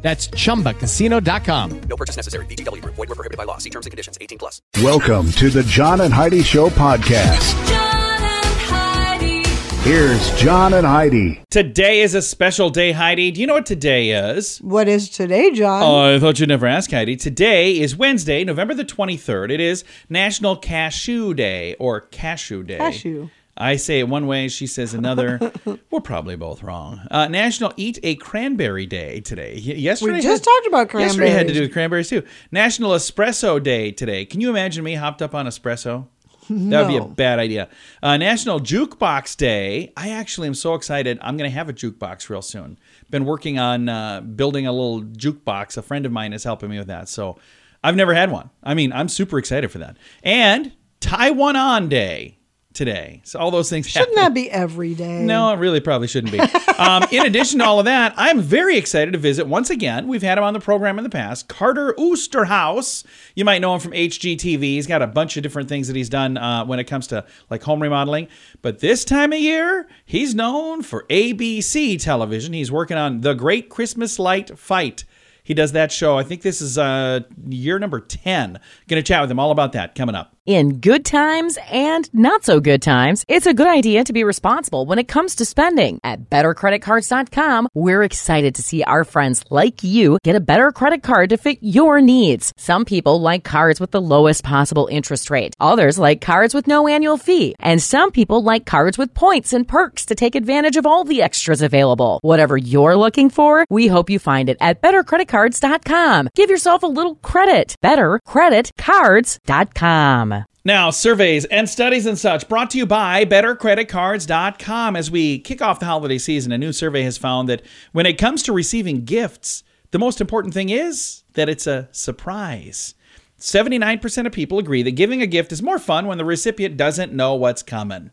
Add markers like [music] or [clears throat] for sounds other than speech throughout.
That's chumbacasino.com. No purchase necessary. VGW Group. Void were prohibited by law. See terms and conditions. 18 plus. Welcome to the John and Heidi Show podcast. John and Heidi. Here's John and Heidi. Today is a special day, Heidi. Do you know what today is? What is today, John? Oh, I thought you'd never ask, Heidi. Today is Wednesday, November the 23rd. It is National Cashew Day or Cashew Day. Cashew. I say it one way, she says another. [laughs] We're probably both wrong. Uh, National Eat a Cranberry Day today. Y- yesterday we just had- talked about cranberries. Yesterday had to do with cranberries too. National Espresso Day today. Can you imagine me hopped up on espresso? That would be a bad idea. Uh, National Jukebox Day. I actually am so excited. I'm going to have a jukebox real soon. Been working on uh, building a little jukebox. A friend of mine is helping me with that. So I've never had one. I mean, I'm super excited for that. And Taiwan On Day today. So all those things Shouldn't happen. that be every day? No, it really probably shouldn't be. Um, in addition to all of that, I'm very excited to visit once again. We've had him on the program in the past. Carter Oosterhouse. You might know him from HGTV. He's got a bunch of different things that he's done uh, when it comes to like home remodeling. But this time of year, he's known for ABC television. He's working on The Great Christmas Light Fight. He does that show. I think this is uh, year number 10. Going to chat with him all about that coming up. In good times and not so good times, it's a good idea to be responsible when it comes to spending. At bettercreditcards.com, we're excited to see our friends like you get a better credit card to fit your needs. Some people like cards with the lowest possible interest rate. Others like cards with no annual fee. And some people like cards with points and perks to take advantage of all the extras available. Whatever you're looking for, we hope you find it at bettercreditcards.com. Give yourself a little credit. Bettercreditcards.com. Now, surveys and studies and such brought to you by bettercreditcards.com. As we kick off the holiday season, a new survey has found that when it comes to receiving gifts, the most important thing is that it's a surprise. 79% of people agree that giving a gift is more fun when the recipient doesn't know what's coming.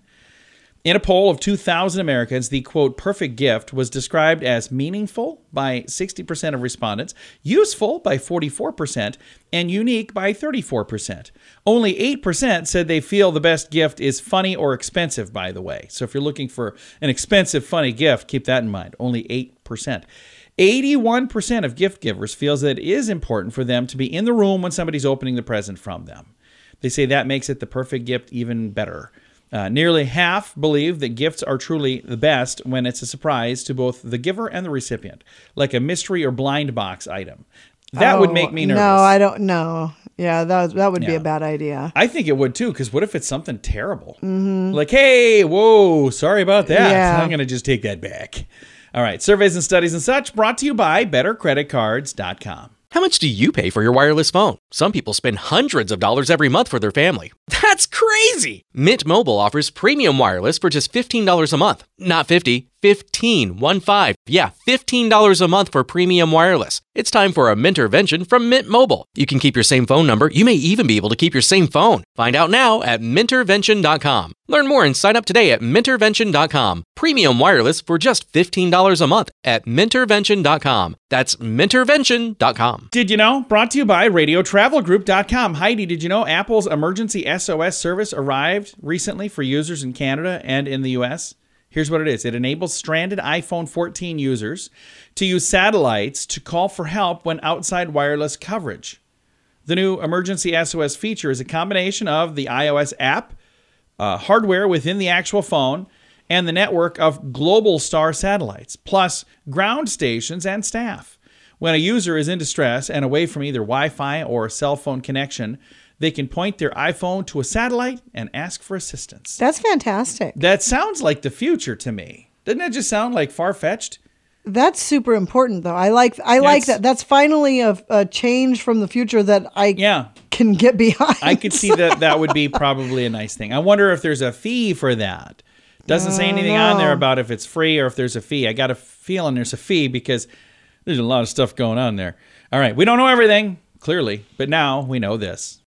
In a poll of 2,000 Americans, the quote, perfect gift was described as meaningful by 60% of respondents, useful by 44%, and unique by 34%. Only 8% said they feel the best gift is funny or expensive, by the way. So if you're looking for an expensive, funny gift, keep that in mind. Only 8%. 81% of gift givers feels that it is important for them to be in the room when somebody's opening the present from them. They say that makes it the perfect gift even better. Uh, nearly half believe that gifts are truly the best when it's a surprise to both the giver and the recipient, like a mystery or blind box item. That would Oh, make me nervous. No, I don't know. Yeah, that that would be a bad idea. I think it would too, because what if it's something terrible? Like, hey, whoa, sorry about that. Mm-hmm. Yeah. I'm going to just take that back. All right, surveys and studies and such brought to you by bettercreditcards.com. How much do you pay for your wireless phone? Some people spend hundreds of dollars every month for their family. [laughs] That's crazy! Mint Mobile offers premium wireless for just $15 a month. Not 50, 15, 1 5. Yeah, $15 a month for premium wireless. It's time for a Mintervention from Mint Mobile. You can keep your same phone number. You may even be able to keep your same phone. Find out now at mintervention.com. Learn more and sign up today at mintervention.com. Premium wireless for just $15 a month at mintervention.com. That's mintervention.com. Did you know? Brought to you by RadioTravelGroup.com. Heidi, did you know Apple's emergency SOS service arrived recently for users in Canada and in the US? Here's what it is it enables stranded iPhone 14 users to use satellites to call for help when outside wireless coverage. The new emergency SOS feature is a combination of the iOS app, uh, hardware within the actual phone, and the network of Globalstar satellites, plus ground stations and staff. When a user is in distress and away from either Wi Fi or cell phone connection, they can point their iPhone to a satellite and ask for assistance. That's fantastic. That sounds like the future to me. Doesn't that just sound like far fetched? That's super important, though. I like I like That's- that. That's finally a, a change from the future that I Yeah. can get behind. I could see that [laughs] that would be probably a nice thing. I wonder if there's a fee for that. Doesn't say uh, anything on there about if it's free or if there's a fee. I got a feeling there's a fee because there's a lot of stuff going on there. All right, we don't know everything, clearly, but now we know this.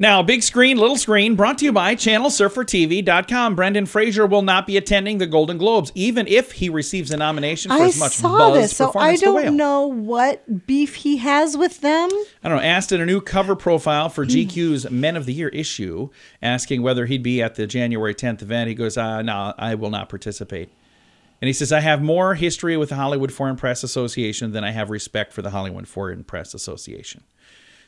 Now, big screen, little screen, brought to you by ChannelSurferTV.com. Brendan Fraser will not be attending the Golden Globes, even if he receives a nomination for I his much saw buzzed this, so I performance, The Whale. don't know what beef he has with them. I don't know, asked in a new cover profile for GQ's Men of the Year issue, asking whether he'd be at the January 10th event. He goes, uh, no, I will not participate. And he says, I have more history with the Hollywood Foreign Press Association than I have respect for the Hollywood Foreign Press Association.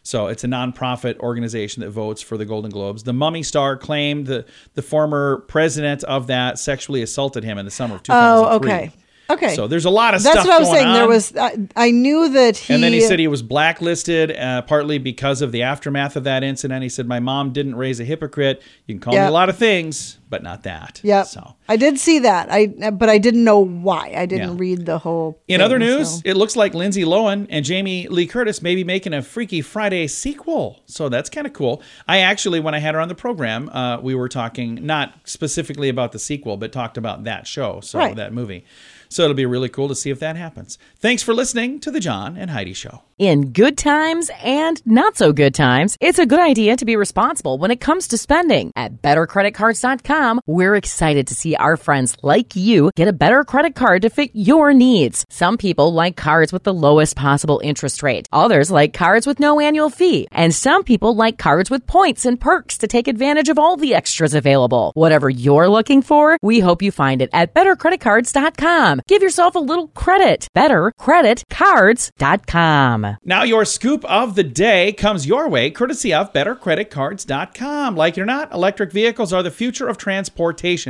So it's a nonprofit organization that votes for the Golden Globes. The Mummy star claimed that the former president of that sexually assaulted him in the summer of 2003. Oh, okay. Okay. So there's a lot of That's stuff That's what I was saying. There was I, I knew that he And then he said he was blacklisted uh, partly because of the aftermath of that incident. He said, My mom didn't raise a hypocrite. You can call me a lot of things, but not that. Yep. So. I did see that. I but I didn't know why. I didn't Yeah. read the whole In thing, other news, so- it looks like Lindsay Lohan and Jamie Lee Curtis may be making a Freaky Friday sequel. So that's kind of cool. I actually, when I had her on the program, uh, we were talking not specifically about the sequel, but talked about that show, so Right. that movie. So it'll be really cool to see if that happens. Thanks for listening to the John and Heidi Show. In good times and not so good times, it's a good idea to be responsible when it comes to spending. At bettercreditcards.com, we're excited to see our friends like you get a better credit card to fit your needs. Some people like cards with the lowest possible interest rate. Others like cards with no annual fee. And some people like cards with points and perks to take advantage of all the extras available. Whatever you're looking for, we hope you find it at bettercreditcards.com. Give yourself a little credit. Bettercreditcards.com. Now, your scoop of the day comes your way courtesy of BetterCreditCards.com. Like it or not, electric vehicles are the future of transportation.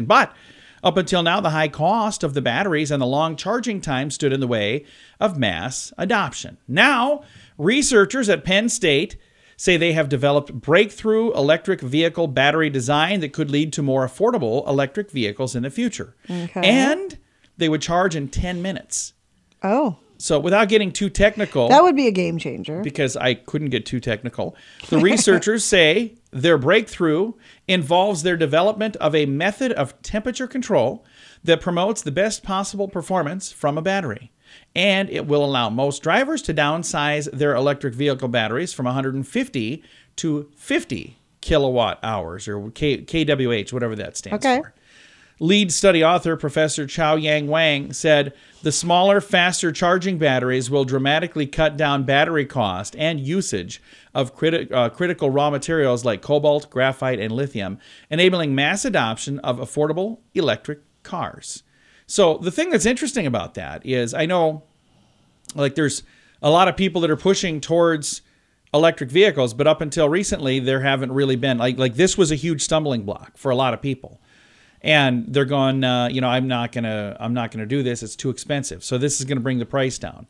But up until now, the high cost of the batteries and the long charging time stood in the way of mass adoption. Now, researchers at Penn State say they have developed breakthrough electric vehicle battery design that could lead to more affordable electric vehicles in the future. Okay. And they would charge in 10 minutes. Oh, So, without getting too technical, that would be a game changer. because I couldn't get too technical. The researchers [laughs] say their breakthrough involves their development of a method of temperature control that promotes the best possible performance from a battery. And it will allow most drivers to downsize their electric vehicle batteries from 150 to 50 kilowatt hours or K- kWh, whatever that stands Okay. for. Lead study author Professor Chao Yang Wang said the smaller, faster charging batteries will dramatically cut down battery cost and usage of criti- uh, critical raw materials like cobalt, graphite, and lithium, enabling mass adoption of affordable electric cars. So, the thing that's interesting about that is I know like there's a lot of people that are pushing towards electric vehicles but up until recently there haven't really been like like this was a huge stumbling block for a lot of people and they're going uh, you know i'm not gonna i'm not gonna do this it's too expensive so this is gonna bring the price down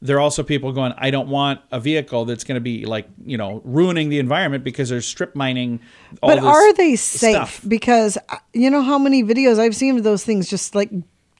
there are also people going i don't want a vehicle that's gonna be like you know ruining the environment because they're strip mining all But are they safe? stuff. Because uh, you know how many videos I've seen of those things just like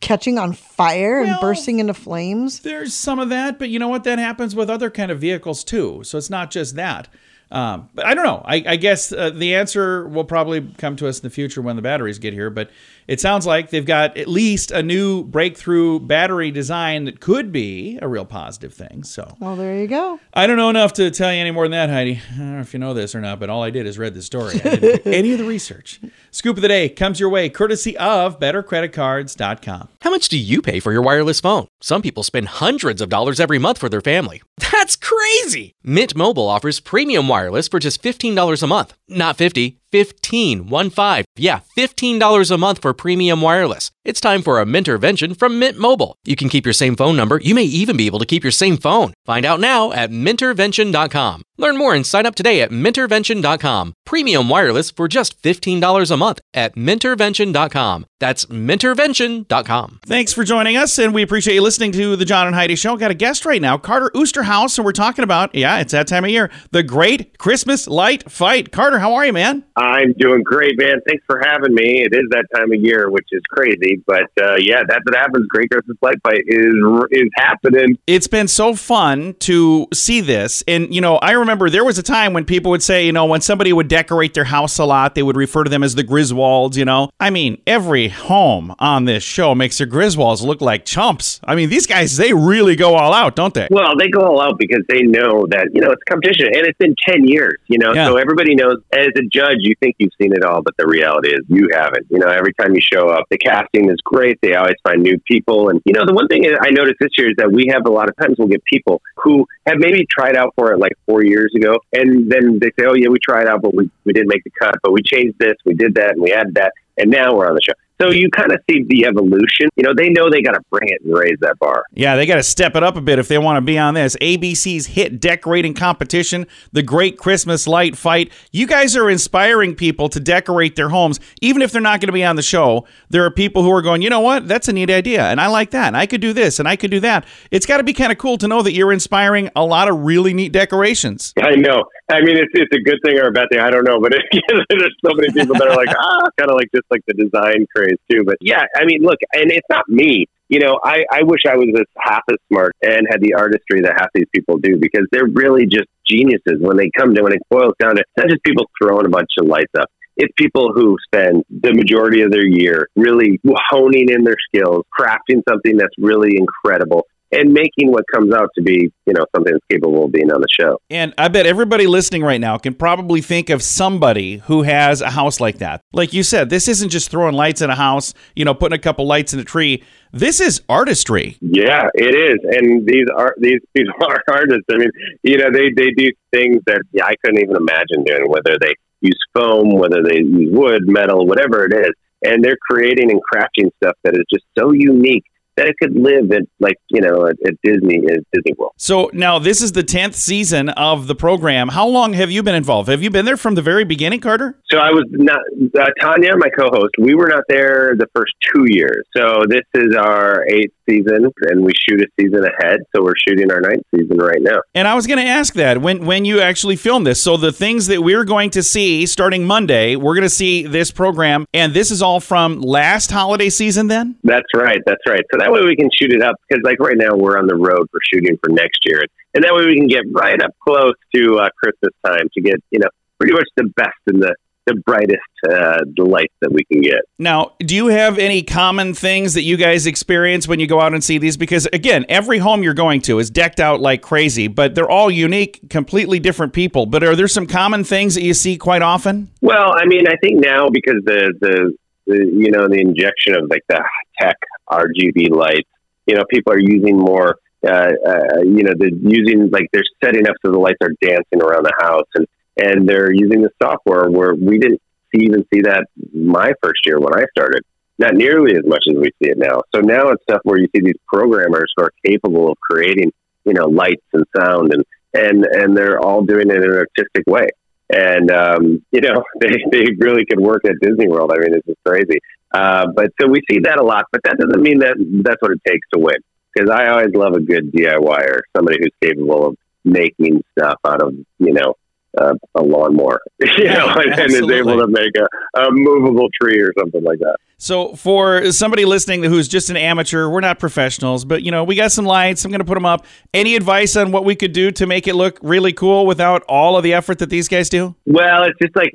catching on fire and bursting into flames. There's some of that, but you know what? That happens with other kind of vehicles too. So it's not just that. Um, but I don't know. I, I guess uh, the answer will probably come to us in the future when the batteries get here. But it sounds like they've got at least a new breakthrough battery design that could be a real positive thing. So Well, there you go. I don't know enough to tell you any more than that, Heidi. I don't know if you know this or not, but all I did is read the story. I didn't do [laughs] any of the research. Scoop of the day comes your way courtesy of BetterCreditCards.com. How much do you pay for your wireless phone? Some people spend hundreds of dollars every month for their family. [laughs] That's crazy! Mint Mobile offers premium wireless for just $15 a month. Not 50, 15, 1 5. Yeah, $15 a month for premium wireless. It's time for a Mintervention from Mint Mobile. You can keep your same phone number. You may even be able to keep your same phone. Find out now at Mintervention.com. Learn more and sign up today at Mintervention.com. Premium wireless for just $15 a month at Mintervention.com. That's Mintervention.com. Thanks for joining us, and we appreciate you listening to the John and Heidi Show. Got a guest right now, Carter Oosterhouse, and we're talking about, yeah, it's that time of year, the Great Christmas Light Fight. Carter, how are you, man? I'm doing great, man. Thanks for having me. It is that time of year, which is crazy. But uh, yeah, that's what happens. Great Christmas Light Fight is is happening. It's been so fun to see this. And, you know, I remember there was a time when people would say, you know, when somebody would decorate their house a lot, they would refer to them as the Griswolds, you know. I mean, every home on this show makes their Griswolds look like chumps. I mean, these guys, they really go all out, don't they? Well, they go all out because they know that you know it's competition, and it's been ten years. You know, Yeah. so everybody knows. As a judge, you think you've seen it all, but the reality is you haven't. You know, every time you show up, the casting is great. They always find new people, and you know, the one thing I noticed this year is that we have a lot of times we'll get people who have maybe tried out for it like four years ago, and then they say, "Oh yeah, we tried out, but we we didn't make the cut, but we changed this, we did that, and we added that, and now we're on the show." So you kind of see the evolution. You know, they know they got to bring it and raise that bar. Yeah, they got to step it up a bit if they want to be on this. ABC's hit decorating competition, The Great Christmas Light Fight. You guys are inspiring people to decorate their homes, even if they're not going to be on the show. There are people who are going, you know what? That's a neat idea. And I like that. And I could do this and I could do that. It's got to be kind of cool to know that you're inspiring a lot of really neat decorations. I know. I mean, it's it's a good thing or a bad thing. I don't know, but it, [laughs] there's so many people that are like, [laughs] ah, kind of like just like the design craze too. But yeah, I mean, look, and it's not me. You know, I, I wish I was as half as smart and had the artistry that half these people do because they're really just geniuses when they come to when it boils down to not just people throwing a bunch of lights up. It's people who spend the majority of their year really honing in their skills, crafting something that's really incredible, and making what comes out to be, you know, something that's capable of being on the show. And I bet everybody listening right now can probably think of somebody who has a house like that. Like you said, this isn't just throwing lights in a house, you know, putting a couple lights in a tree. This is artistry. Yeah, it is, and these are these these [laughs] are artists. I mean, you know, they they do things that yeah, I couldn't even imagine doing. Whether they use foam, whether they use wood, metal, whatever it is, and they're creating and crafting stuff that is just so unique that it could live at like you know at, at Disney at Disney World. So now this is the 10th season of the program. How long have you been involved? Have you been there from the very beginning, Carter? So I was not uh, Tanya, my co-host. We were not there the first two years. So this is our eighth season, and we shoot a season ahead. So we're shooting our ninth season right now. And I was going to ask that when when you actually film this. So the things that we're going to see starting Monday, we're going to see this program and this is all from last holiday season then? That's right. That's right. So that way we can shoot it up because, like, right now we're on the road for shooting for next year, and that way we can get right up close to uh, Christmas time to get you know pretty much the best and the the brightest uh, lights that we can get. Now, do you have any common things that you guys experience when you go out and see these? Because again, every home you're going to is decked out like crazy, but they're all unique, completely different people. But are there some common things that you see quite often? Well, I mean, I think now because the, the you know the injection of like the tech RGB lights, you know, people are using more. Uh, uh, you know, they're using like they're setting up so the lights are dancing around the house, and and they're using the software where we didn't see, even see that my first year when I started. Not nearly as much as we see it now. So now it's stuff where you see these programmers who are capable of creating, you know, lights and sound, and and and they're all doing it in an artistic way and um, you know [laughs] they, they really could work at Disney World. I mean, it's just crazy. Uh, but so we see that a lot, but that doesn't mean that that's what it takes to win. Because I always love a good DIYer, somebody who's capable of making stuff out of you know uh, a lawnmower, you know, and, and is able to make a, a movable tree or something like that. So, for somebody listening who's just an amateur, we're not professionals, but you know, we got some lights. I'm going to put them up. Any advice on what we could do to make it look really cool without all of the effort that these guys do? Well, it's just like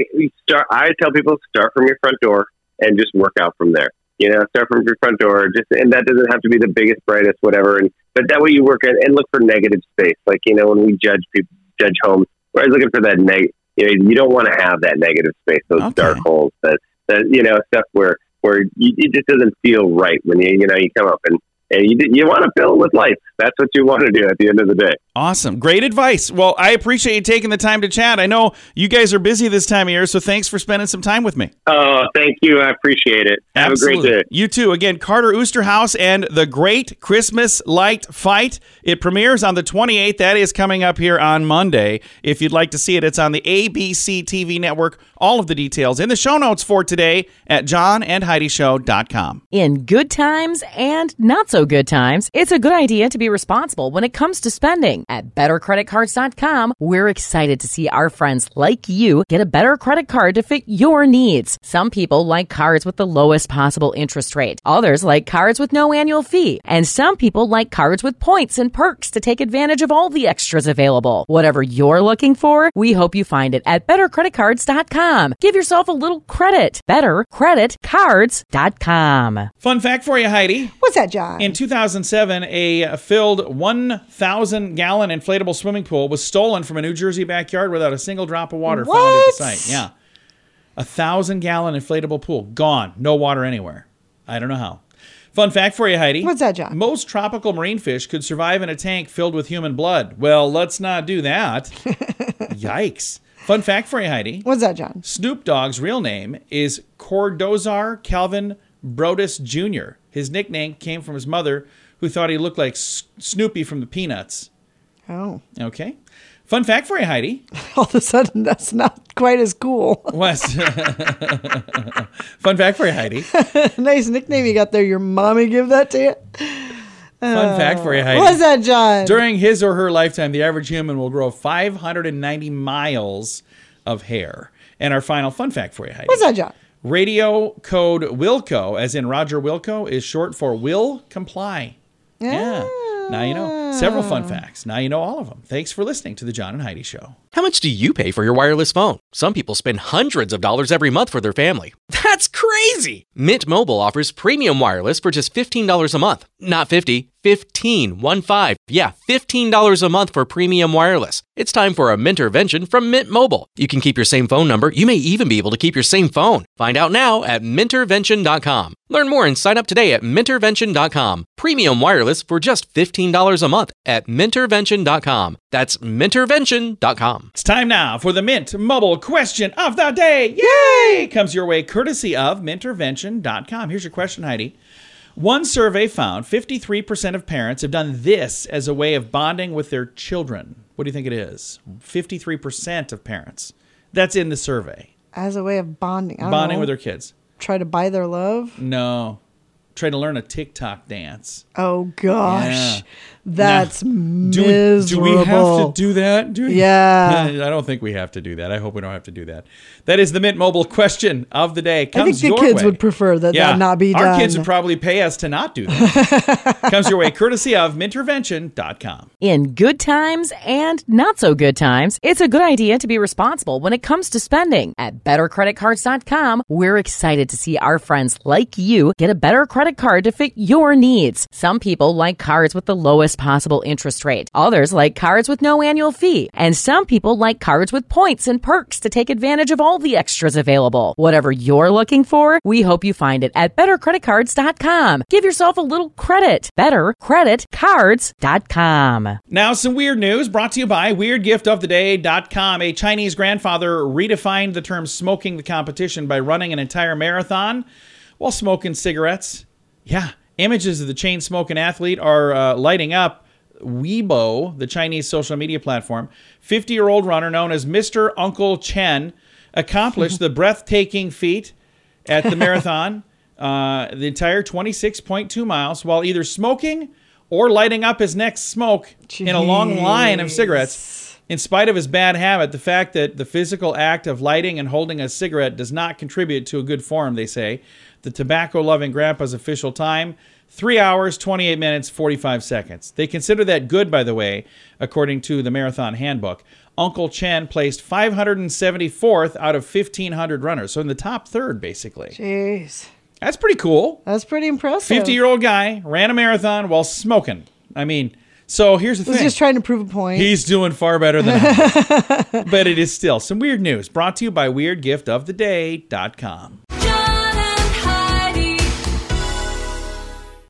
start. I tell people start from your front door and just work out from there. You know, start from your front door. Just and that doesn't have to be the biggest, brightest, whatever. And but that way you work at, and look for negative space. Like you know, when we judge people, judge homes, we're always looking for that neg. You know, you don't want to have that negative space, those Okay. dark holes, that that you know stuff where where you, it just doesn't feel right when you you know you come up and and you you want to fill it with lights. That's what you want to do at the end of the day. Awesome. Great advice. Well, I appreciate you taking the time to chat. I know you guys are busy this time of year, so thanks for spending some time with me. Oh, thank you. I appreciate it. Have a great day. You too. Again, Carter Oosterhouse and the Great Christmas Light Fight. It premieres on the 28th. That is coming up here on Monday. If you'd like to see it, it's on the ABC TV network. All of the details in the show notes for today at johnandheidishow.com. In good times and not so so good times, it's a good idea to be responsible when it comes to spending. At bettercreditcards.com, we're excited to see our friends like you get a better credit card to fit your needs. Some people like cards with the lowest possible interest rate. Others like cards with no annual fee. And some people like cards with points and perks to take advantage of all the extras available. Whatever you're looking for, we hope you find it at bettercreditcards.com. Give yourself a little credit. Bettercreditcards.com. Fun fact for you, Heidi. What's that, John? In 2007, a filled 1,000 gallon inflatable swimming pool was stolen from a New Jersey backyard without a single drop of water found at the site. Yeah. A thousand gallon inflatable pool. Gone. No water anywhere. I don't know how. Fun fact for you, Heidi. What's that, John? Most tropical marine fish could survive in a tank filled with human blood. Well, let's not do that. [laughs] Yikes. Fun fact for you, Heidi. What's that, John? Snoop Dogg's real name is Cordozar Calvin Broadus Jr. His nickname came from his mother, who thought he looked like S- Snoopy from the Peanuts. Oh, Okay. Fun fact for you, Heidi. [laughs] all of a sudden, that's not quite as cool. Was [laughs] Fun fact for you, Heidi. [laughs] nice nickname you got there. Your mommy give that to you? Fun fact for you, Heidi. What's that, John? During his or her lifetime, the average human will grow 590 miles of hair. And our final fun fact for you, Heidi. What's that, John? Radio code Wilco, as in Roger Wilco, is short for will comply. Yeah. Now you know. Several fun ah. facts. Now you know all of them. Thanks for listening to the John and Heidi Show. How much do you pay for your wireless phone? Some people spend hundreds of dollars every month for their family. [laughs] That's crazy! Mint Mobile offers premium wireless for just $15 a month. Not 50, 15, 1 5. Yeah, $15 a month for premium wireless. It's time for a Mintervention from Mint Mobile. You can keep your same phone number. You may even be able to keep your same phone. Find out now at Mintervention.com. Learn more and sign up today at Mintervention.com. Premium wireless for just $15 a month at Mintervention.com. That's Mintervention.com. It's time now for the Mint Mobile question of the day. Yay! Comes your way courtesy of Mintervention.com. Here's your question, Heidi. One survey found 53% of parents have done this as a way of bonding with their children. What do you think it is? 53% of parents. That's in the survey. As a way of bonding. Bonding know. with their kids. Try to buy their love. No. Try to learn a TikTok dance. Oh gosh, Yeah. that's Do we, miserable. do we have to do that? Do we- Yeah. I don't think we have to do that. I hope we don't have to do that. That is the Mint Mobile question of the day. I think the your kids way. would prefer that yeah, that not be Our done. Our kids would probably pay us to not do that. [laughs] Comes your way courtesy of Mintervention.com. In good times and not so good times, it's a good idea to be responsible when it comes to spending. At bettercreditcards.com, we're excited to see our friends like you get a better credit card to fit your needs. Some people like cards with the lowest possible interest rate. Others like cards with no annual fee. And some people like cards with points and perks to take advantage of all the extras available. Whatever you're looking for, we hope you find it at bettercreditcards.com. Give yourself a little credit. Bettercreditcards.com. Now, some weird news brought to you by WeirdGiftOfTheDay.com. A Chinese grandfather redefined the term smoking the competition by running an entire marathon while smoking cigarettes. Yeah, images of the chain smoking athlete are uh, lighting up Weibo, the Chinese social media platform. 50 year old runner known as Mr. Uncle Chen accomplished [laughs] the breathtaking feat at the marathon, [laughs] uh, the entire 26.2 miles, while either smoking or lighting up his next smoke in a long line of cigarettes. In spite of his bad habit, the fact that the physical act of lighting and holding a cigarette does not contribute to a good form, they say. The tobacco loving grandpa's official time, 3 hours, 28 minutes, 45 seconds. They consider that good, by the way, according to the Marathon Handbook. Uncle Chen placed 574th out of 1,500 runners, so in the top third, basically. Jeez, That's pretty cool. that's pretty impressive. 50 year old guy ran a marathon while smoking. I mean, so here's the thing. He's just trying to prove a point. He's doing far better than I [laughs] but it is still some weird news brought to you by WeirdGiftOfTheDay.com.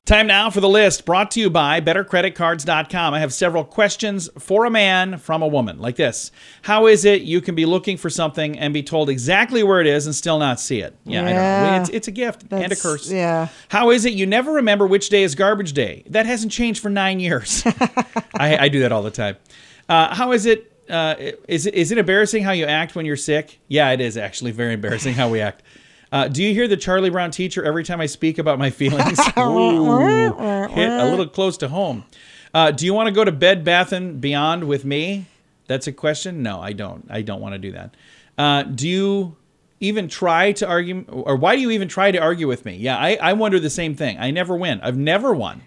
Time now for the list brought to you by BetterCreditCards.com. I have several questions for a man from a woman, like this. How is it you can be looking for something and be told exactly where it is and still not see it? Yeah, I know. It's, it's a gift and a curse. yeah. How is it you never remember which day is garbage day? That hasn't changed for nine years. [laughs] I, I do that all the time. Uh, how is it? Uh, is it is it embarrassing how you act when you're sick? Yeah, it is actually very embarrassing how we act. Uh, do you hear the Charlie Brown teacher every time I speak about my feelings? [laughs] Ooh, hit a little close to home. Uh, do you want to go to Bed Bath and Beyond with me? That's a question. No, I don't. I don't want to do that. Uh, do you even try to argue, or why do you even try to argue with me? Yeah, I, I wonder the same thing. I never win. I've never won.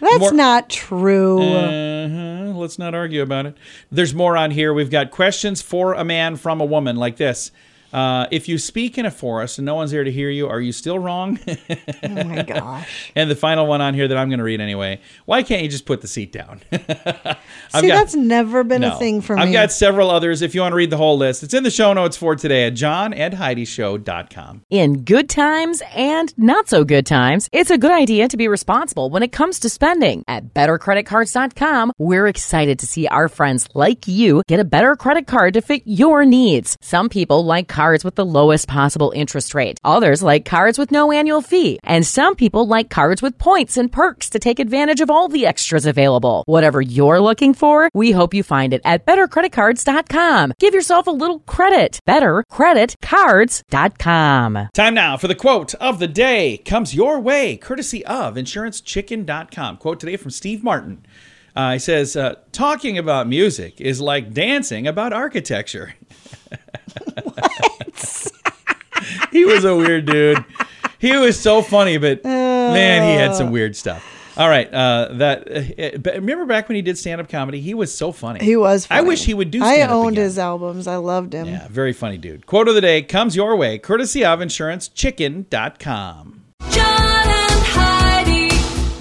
That's More- not true. Uh-huh. Let's not argue about it. There's more on here. We've got questions for a man from a woman like this. Uh, if you speak in a forest and no one's there to hear you, are you still wrong? [laughs] oh my gosh. and the final one on here that I'm going to read anyway. Why can't you just put the seat down? [laughs] See, got- that's never been no. a thing for me. I've got several others if you want to read the whole list. It's in the show notes for today at johnandheidishow.com. In good times and not so good times, it's a good idea to be responsible when it comes to spending. At bettercreditcards.com, we're excited to see our friends like you get a better credit card to fit your needs. Some people like cards with the lowest possible interest rate. Others like cards with no annual fee. And some people like cards with points and perks to take advantage of all the extras available. Whatever you're looking for, we hope you find it at bettercreditcards.com. Give yourself a little credit. Bettercreditcards.com. Time now for the quote of the day. Comes your way, courtesy of InsuranceChicken.com. Quote today from Steve Martin. Uh, he says, uh, Talking about music is like dancing about architecture. [laughs] [laughs] he was a weird dude. He was so funny, but man, he had some weird stuff. All right, uh, that uh, remember back when he did stand up comedy, he was so funny. he was. Funny. I wish he would do. I stand-up owned again. his albums. I loved him. Yeah, very funny dude. Quote of the day comes your way, courtesy of InsuranceChicken.com. John and Heidi.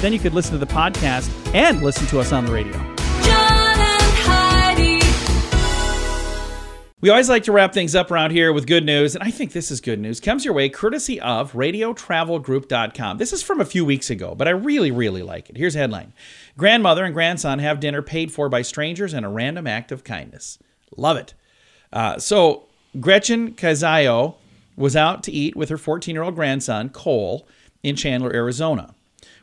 Then you could listen to the podcast and listen to us on the radio. John and Heidi. We always like to wrap things up around here with good news, and I think this is good news. Comes your way courtesy of radiotravelgroup.com. This is from a few weeks ago, but I really, really like it. Here's a headline Grandmother and grandson have dinner paid for by strangers in a random act of kindness. Love it. Uh, so, Gretchen Cazayo was out to eat with her 14 year old grandson, Cole, in Chandler, Arizona.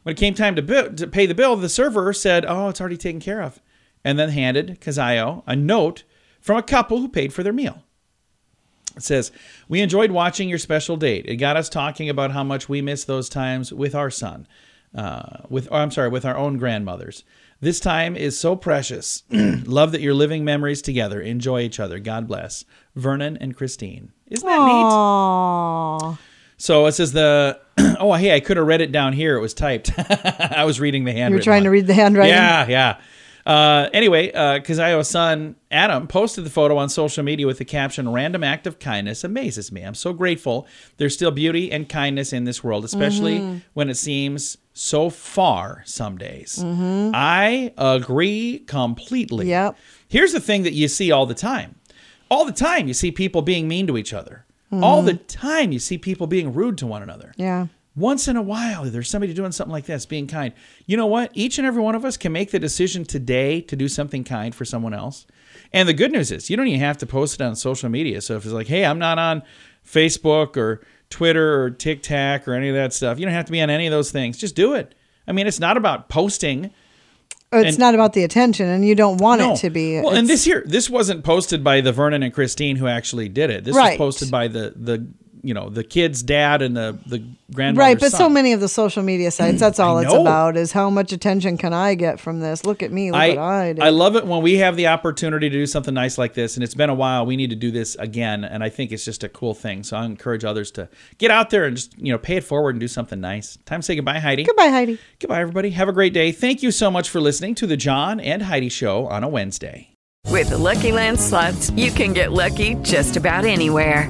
When it came time to, bill, to pay the bill, the server said, Oh, it's already taken care of, and then handed Kazayo a note from a couple who paid for their meal. It says, We enjoyed watching your special date. It got us talking about how much we miss those times with our son, uh, with, oh, I'm sorry, with our own grandmothers. This time is so precious. [clears throat] Love that you're living memories together. Enjoy each other. God bless. Vernon and Christine. Isn't that neat? So it says the, [clears throat] oh, hey, I could have read it down here. It was typed. [laughs] I was reading the handwriting. You were trying to read the handwriting. Yeah, yeah. Uh, anyway, uh, Kazayo's son Adam posted the photo on social media with the caption "Random act of kindness amazes me. I'm so grateful. There's still beauty and kindness in this world, especially Mm-hmm. when it seems so far some days." Mm-hmm. I agree completely. Yep. Here's the thing that you see all the time. All the time you see people being mean to each other. All the time you see people being rude to one another. Mm-hmm. Yeah. Once in a while, there's somebody doing something like this, being kind. You know what? Each and every one of us can make the decision today to do something kind for someone else. And the good news is, you don't even have to post it on social media. So if it's like, hey, I'm not on Facebook or Twitter or TikTok or any of that stuff, you don't have to be on any of those things. Just do it. I mean, it's not about posting. It's And- not about the attention, and you don't want it to be. Well, and this here, this wasn't posted by the Vernon and Christine who actually did it. This Right. was posted by the the you know the kid's dad and the the grandmother's right, but so many of the social media sites, that's [clears throat] all it's about is how much attention can I get from this? Look at me, look I, what I did. I love it when we have the opportunity to do something nice like this, and it's been a while. We need to do this again, and I think it's just a cool thing. So I encourage others to get out there and just you know pay it forward and do something nice. Time to say goodbye, Heidi. Goodbye, Heidi. Goodbye, everybody. Have a great day. Thank you so much for listening to the John and Heidi Show on a Wednesday. With the Lucky Land slots, you can get lucky just about anywhere.